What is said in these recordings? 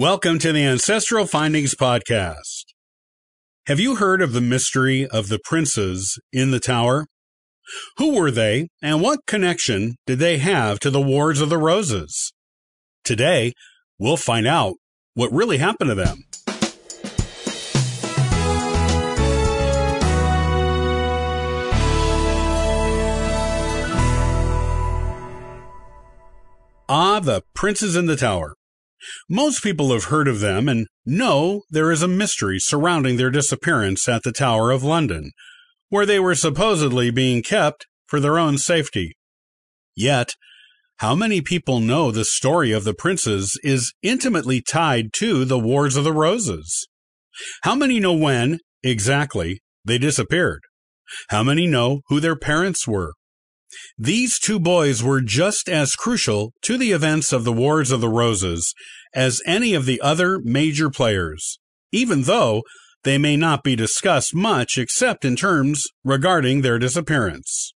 Welcome to the Ancestral Findings Podcast. Have you heard of the mystery of the princes in the tower? Who were they, and what connection did they have to the Wars of the Roses? Today, we'll find out what really happened to them. Ah, the princes in the tower. Most people have heard of them and know there is a mystery surrounding their disappearance at the Tower of London, where they were supposedly being kept for their own safety. Yet, how many people know the story of the princes is intimately tied to the Wars of the Roses? How many know when, exactly, they disappeared? How many know who their parents were? These two boys were just as crucial to the events of the Wars of the Roses as any of the other major players, even though they may not be discussed much except in terms regarding their disappearance.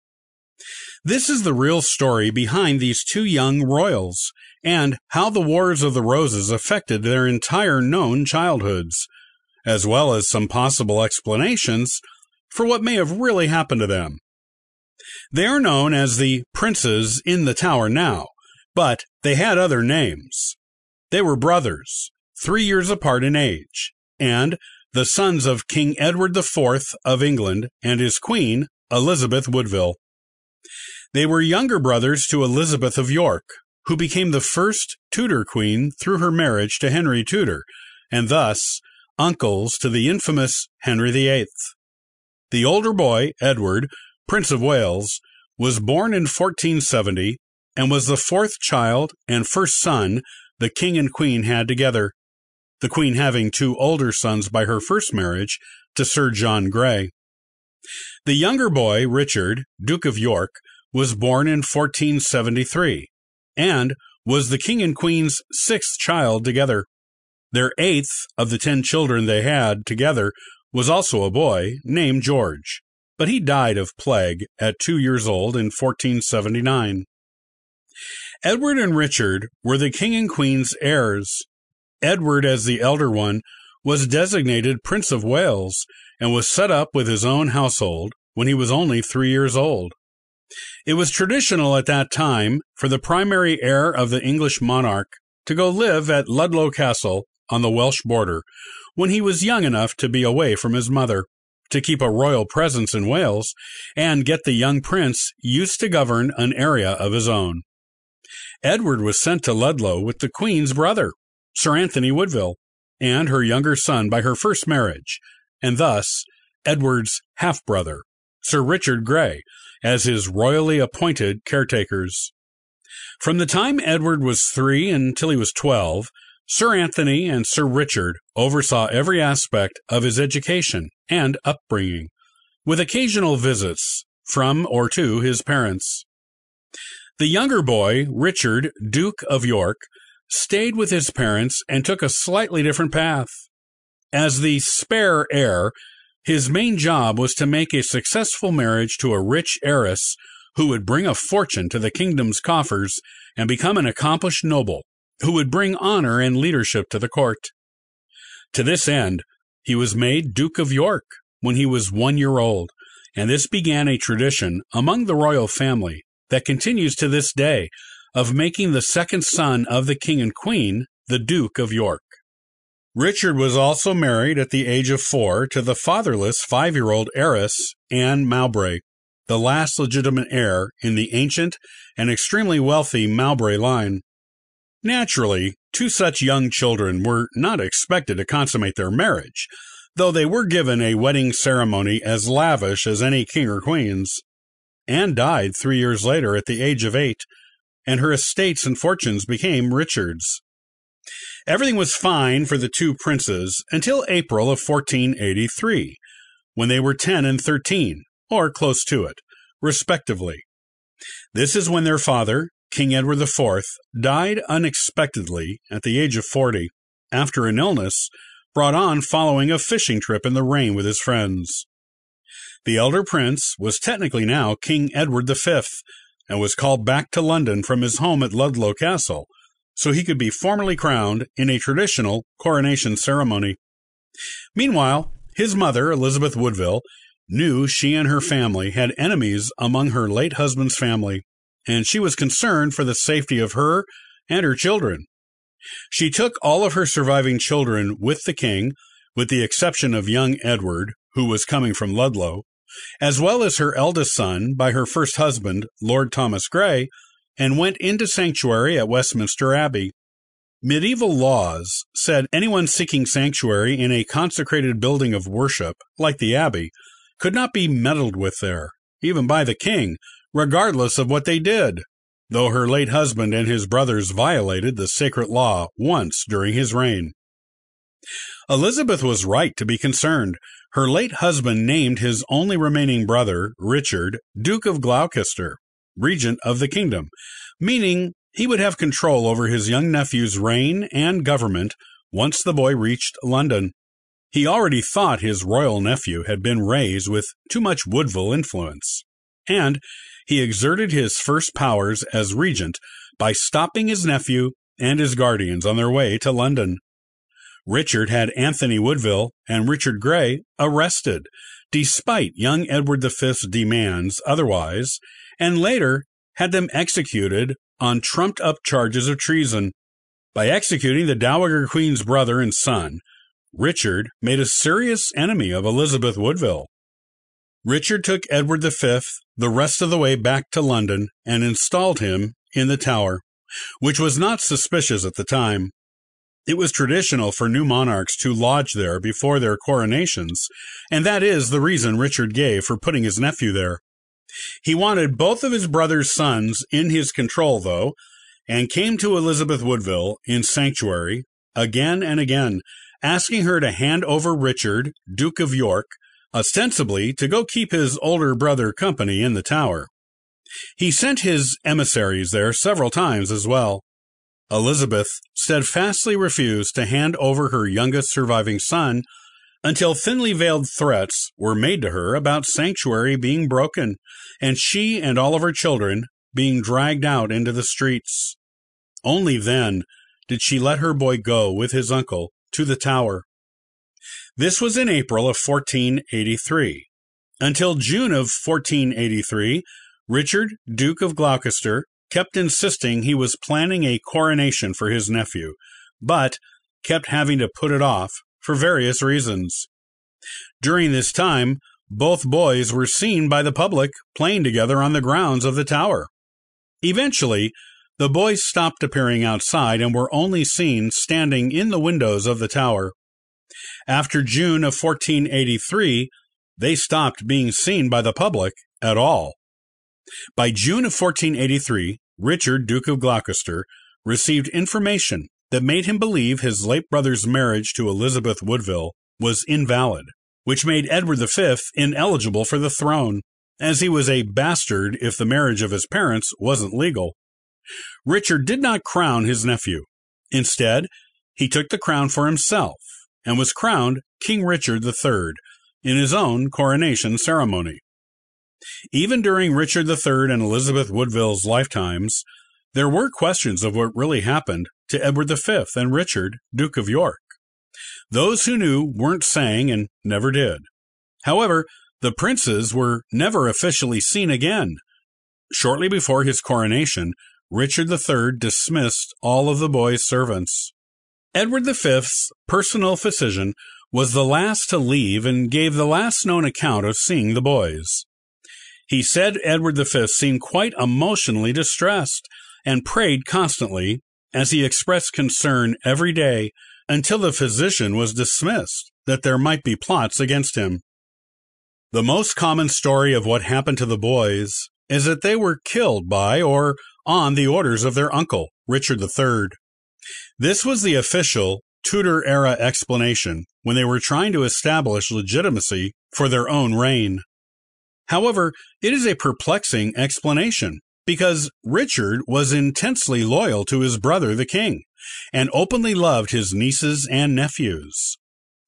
This is the real story behind these two young royals and how the Wars of the Roses affected their entire known childhoods, as well as some possible explanations for what may have really happened to them. They are known as the princes in the tower now, but they had other names. They were brothers, three years apart in age, and the sons of King Edward IV of England and his queen, Elizabeth Woodville. They were younger brothers to Elizabeth of York, who became the first Tudor queen through her marriage to Henry Tudor, and thus uncles to the infamous Henry VIII. The older boy, Edward, Prince of Wales, was born in 1470 and was the fourth child and first son the king and queen had together, the queen having two older sons by her first marriage to Sir John Grey. The younger boy, Richard, Duke of York, was born in 1473 and was the king and queen's sixth child together. Their eighth of the ten children they had together was also a boy named George but he died of plague at two years old in 1479. Edward and Richard were the king and queen's heirs. Edward, as the elder one, was designated Prince of Wales and was set up with his own household when he was only three years old. It was traditional at that time for the primary heir of the English monarch to go live at Ludlow Castle on the Welsh border when he was young enough to be away from his mother to keep a royal presence in Wales and get the young prince used to govern an area of his own. Edward was sent to Ludlow with the Queen's brother, Sir Anthony Woodville, and her younger son by her first marriage, and thus Edward's half brother, Sir Richard Grey, as his royally appointed caretakers. From the time Edward was three until he was twelve, Sir Anthony and Sir Richard oversaw every aspect of his education and upbringing, with occasional visits from or to his parents. The younger boy, Richard, Duke of York, stayed with his parents and took a slightly different path. As the spare heir, his main job was to make a successful marriage to a rich heiress who would bring a fortune to the kingdom's coffers and become an accomplished noble who would bring honor and leadership to the court. To this end, he was made Duke of York when he was one year old, and this began a tradition among the royal family that continues to this day of making the second son of the king and queen the Duke of York. Richard was also married at the age of four to the fatherless five year old heiress, Anne Mowbray, the last legitimate heir in the ancient and extremely wealthy Mowbray line. Naturally, two such young children were not expected to consummate their marriage, though they were given a wedding ceremony as lavish as any king or queen's. Anne died three years later at the age of eight, and her estates and fortunes became Richard's. Everything was fine for the two princes until April of 1483, when they were 10 and 13, or close to it, respectively. This is when their father, King Edward IV, died unexpectedly at the age of 40 after an illness brought on following a fishing trip in the rain with his friends. The elder prince was technically now King Edward V and was called back to London from his home at Ludlow Castle, so he could be formally crowned in a traditional coronation ceremony. Meanwhile, his mother, Elizabeth Woodville, knew she and her family had enemies among her late husband's family, and she was concerned for the safety of her and her children. She took all of her surviving children with the king, with the exception of young Edward, who was coming from Ludlow, as well as her eldest son by her first husband, Lord Thomas Grey, and went into sanctuary at Westminster Abbey. Medieval laws said anyone seeking sanctuary in a consecrated building of worship, like the Abbey, could not be meddled with there, even by the king, regardless of what they did, though her late husband and his brothers violated the sacred law once during his reign. Elizabeth was right to be concerned. Her late husband named his only remaining brother, Richard, Duke of Gloucester, regent of the kingdom, meaning he would have control over his young nephew's reign and government once the boy reached London. He already thought his royal nephew had been raised with too much Woodville influence, and he exerted his first powers as regent by stopping his nephew and his guardians on their way to London. Richard had Anthony Woodville and Richard Grey arrested, despite young Edward V's demands otherwise, and later had them executed on trumped up charges of treason. By executing the Dowager Queen's brother and son, Richard made a serious enemy of Elizabeth Woodville. Richard took Edward V the rest of the way back to London and installed him in the Tower, which was not suspicious at the time. It was traditional for new monarchs to lodge there before their coronations, and that is the reason Richard gave for putting his nephew there. He wanted both of his brother's sons in his control, though, and came to Elizabeth Woodville in sanctuary again and again asking her to hand over Richard, Duke of York, ostensibly to go keep his older brother company in the tower. He sent his emissaries there several times as well. Elizabeth steadfastly refused to hand over her youngest surviving son until thinly veiled threats were made to her about sanctuary being broken and she and all of her children being dragged out into the streets. Only then did she let her boy go with his uncle to the Tower. This was in April of 1483. Until June of 1483, Richard, Duke of Gloucester, kept insisting he was planning a coronation for his nephew, but kept having to put it off for various reasons. During this time, both boys were seen by the public playing together on the grounds of the tower. Eventually, the boys stopped appearing outside and were only seen standing in the windows of the tower. After June of 1483, they stopped being seen by the public at all. By June of 1483, Richard, Duke of Gloucester, received information that made him believe his late brother's marriage to Elizabeth Woodville was invalid, which made Edward V ineligible for the throne, as he was a bastard if the marriage of his parents wasn't legal. Richard did not crown his nephew. Instead, he took the crown for himself and was crowned King Richard III in his own coronation ceremony. Even during Richard III and Elizabeth Woodville's lifetimes, there were questions of what really happened to Edward V and Richard, Duke of York. Those who knew weren't saying and never did. However, the princes were never officially seen again. Shortly before his coronation, Richard III dismissed all of the boy's servants. Edward V's personal physician was the last to leave and gave the last known account of seeing the boys. He said Edward V seemed quite emotionally distressed and prayed constantly as he expressed concern every day until the physician was dismissed that there might be plots against him. The most common story of what happened to the boys is that they were killed by or on the orders of their uncle, Richard III. This was the official Tudor era explanation when they were trying to establish legitimacy for their own reign. However, it is a perplexing explanation because Richard was intensely loyal to his brother, the king, and openly loved his nieces and nephews.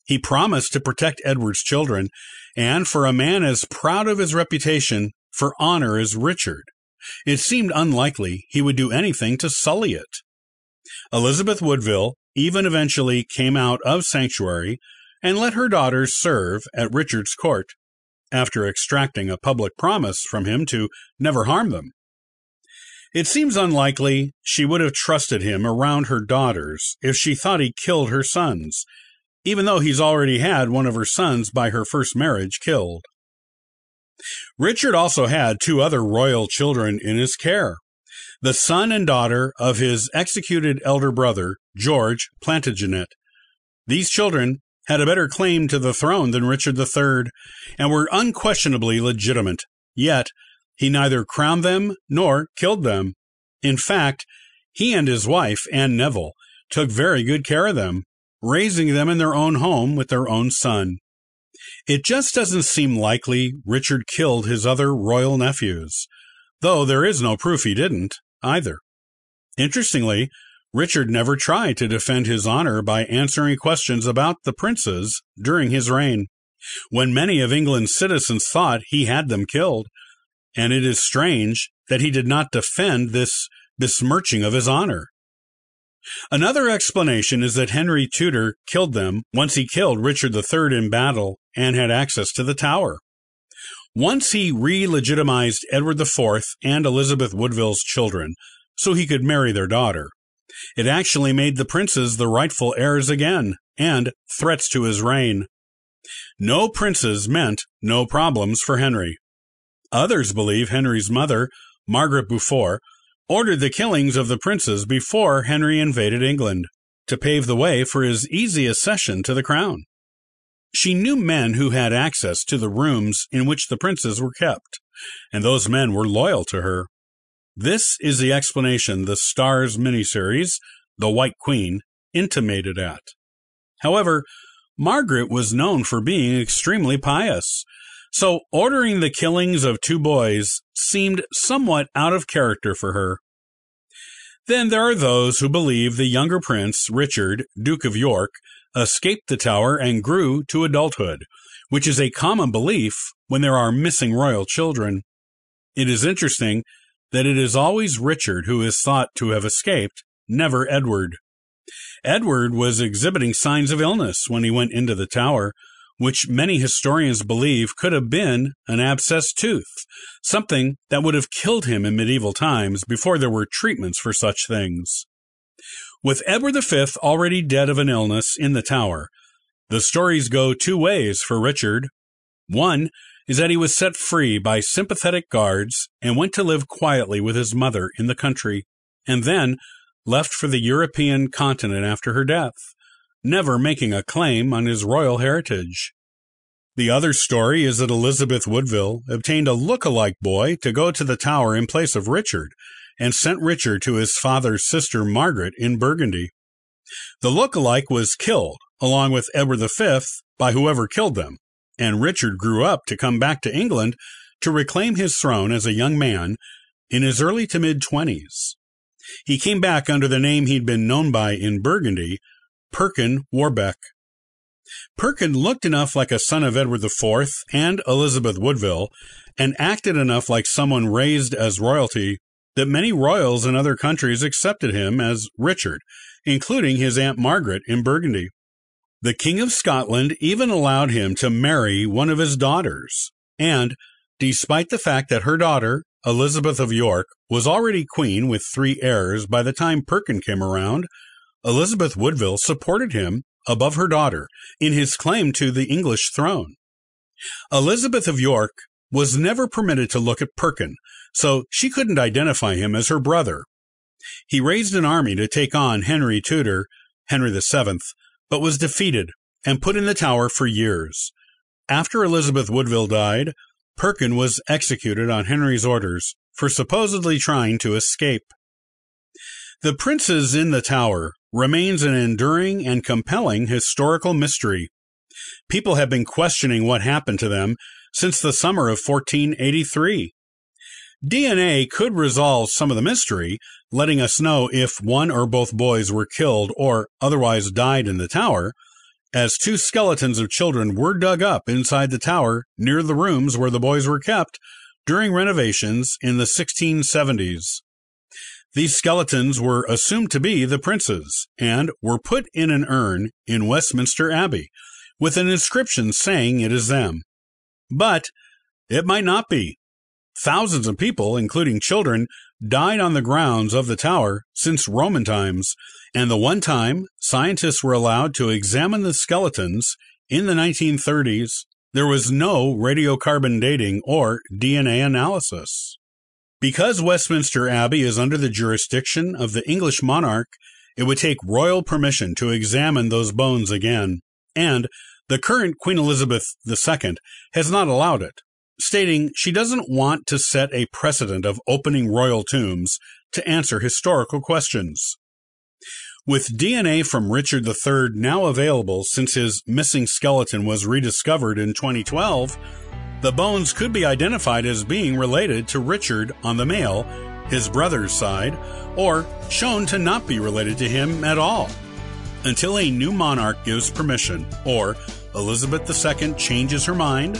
He promised to protect Edward's children, and for a man as proud of his reputation for honor as Richard, it seemed unlikely he would do anything to sully it. Elizabeth Woodville even eventually came out of sanctuary and let her daughters serve at Richard's court, after extracting a public promise from him to never harm them. It seems unlikely she would have trusted him around her daughters if she thought he killed her sons, even though he's already had one of her sons by her first marriage killed. Richard also had two other royal children in his care the son and daughter of his executed elder brother, George Plantagenet. These children had a better claim to the throne than Richard III and were unquestionably legitimate, yet he neither crowned them nor killed them. In fact, he and his wife, Anne Neville, took very good care of them, raising them in their own home with their own son. It just doesn't seem likely Richard killed his other royal nephews, though there is no proof he didn't, either. Interestingly, Richard never tried to defend his honor by answering questions about the princes during his reign, when many of England's citizens thought he had them killed, and it is strange that he did not defend this besmirching of his honor. Another explanation is that Henry Tudor killed them once he killed Richard III in battle and had access to the tower. Once he re legitimized Edward IV and Elizabeth Woodville's children so he could marry their daughter. It actually made the princes the rightful heirs again and threats to his reign. No princes meant no problems for Henry. Others believe Henry's mother, Margaret Beaufort, ordered the killings of the princes before Henry invaded England to pave the way for his easy accession to the crown. She knew men who had access to the rooms in which the princes were kept, and those men were loyal to her. This is the explanation the Starz miniseries, The White Queen, intimated at. However, Margaret was known for being extremely pious, so ordering the killings of two boys seemed somewhat out of character for her. Then there are those who believe the younger prince, Richard, Duke of York, escaped the tower and grew to adulthood, which is a common belief when there are missing royal children. It is interesting that it is always Richard who is thought to have escaped, never Edward. Edward was exhibiting signs of illness when he went into the tower, which many historians believe could have been an abscessed tooth, something that would have killed him in medieval times before there were treatments for such things. With Edward V already dead of an illness in the tower, the stories go two ways for Richard. One is that he was set free by sympathetic guards and went to live quietly with his mother in the country, and then left for the European continent after her death never making a claim on his royal heritage. The other story is that Elizabeth Woodville obtained a look-alike boy to go to the tower in place of Richard, and sent Richard to his father's sister Margaret in Burgundy. The look-alike was killed, along with Edward V, by whoever killed them, and Richard grew up to come back to England to reclaim his throne as a young man in his early to mid twenties. He came back under the name he'd been known by in Burgundy, Perkin Warbeck. Perkin looked enough like a son of Edward IV and Elizabeth Woodville, and acted enough like someone raised as royalty that many royals in other countries accepted him as Richard, including his Aunt Margaret in Burgundy. The King of Scotland even allowed him to marry one of his daughters, and, despite the fact that her daughter, Elizabeth of York, was already queen with three heirs by the time Perkin came around, Elizabeth Woodville supported him above her daughter in his claim to the English throne. Elizabeth of York was never permitted to look at Perkin, so she couldn't identify him as her brother. He raised an army to take on Henry Tudor, Henry VII, but was defeated and put in the tower for years. After Elizabeth Woodville died, Perkin was executed on Henry's orders for supposedly trying to escape. The Princes in the Tower remains an enduring and compelling historical mystery. People have been questioning what happened to them since the summer of 1483. DNA could resolve some of the mystery, letting us know if one or both boys were killed or otherwise died in the tower, as two skeletons of children were dug up inside the tower near the rooms where the boys were kept during renovations in the 1670s. These skeletons were assumed to be the princes and were put in an urn in Westminster Abbey with an inscription saying it is them. But it might not be. Thousands of people, including children, died on the grounds of the tower since Roman times, and the one time scientists were allowed to examine the skeletons in the 1930s, there was no radiocarbon dating or DNA analysis. Because Westminster Abbey is under the jurisdiction of the English monarch, it would take royal permission to examine those bones again, and the current Queen Elizabeth II has not allowed it, stating she doesn't want to set a precedent of opening royal tombs to answer historical questions. With DNA from Richard III now available since his missing skeleton was rediscovered in 2012, the bones could be identified as being related to Richard on the male, his brother's side, or shown to not be related to him at all. Until a new monarch gives permission, or Elizabeth II changes her mind,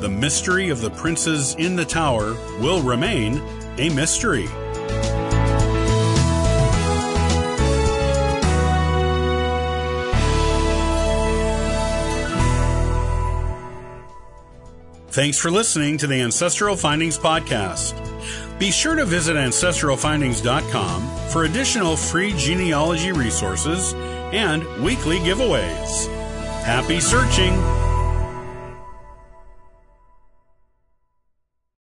the mystery of the princes in the tower will remain a mystery. Thanks for listening to the Ancestral Findings Podcast. Be sure to visit ancestralfindings.com for additional free genealogy resources and weekly giveaways. Happy searching!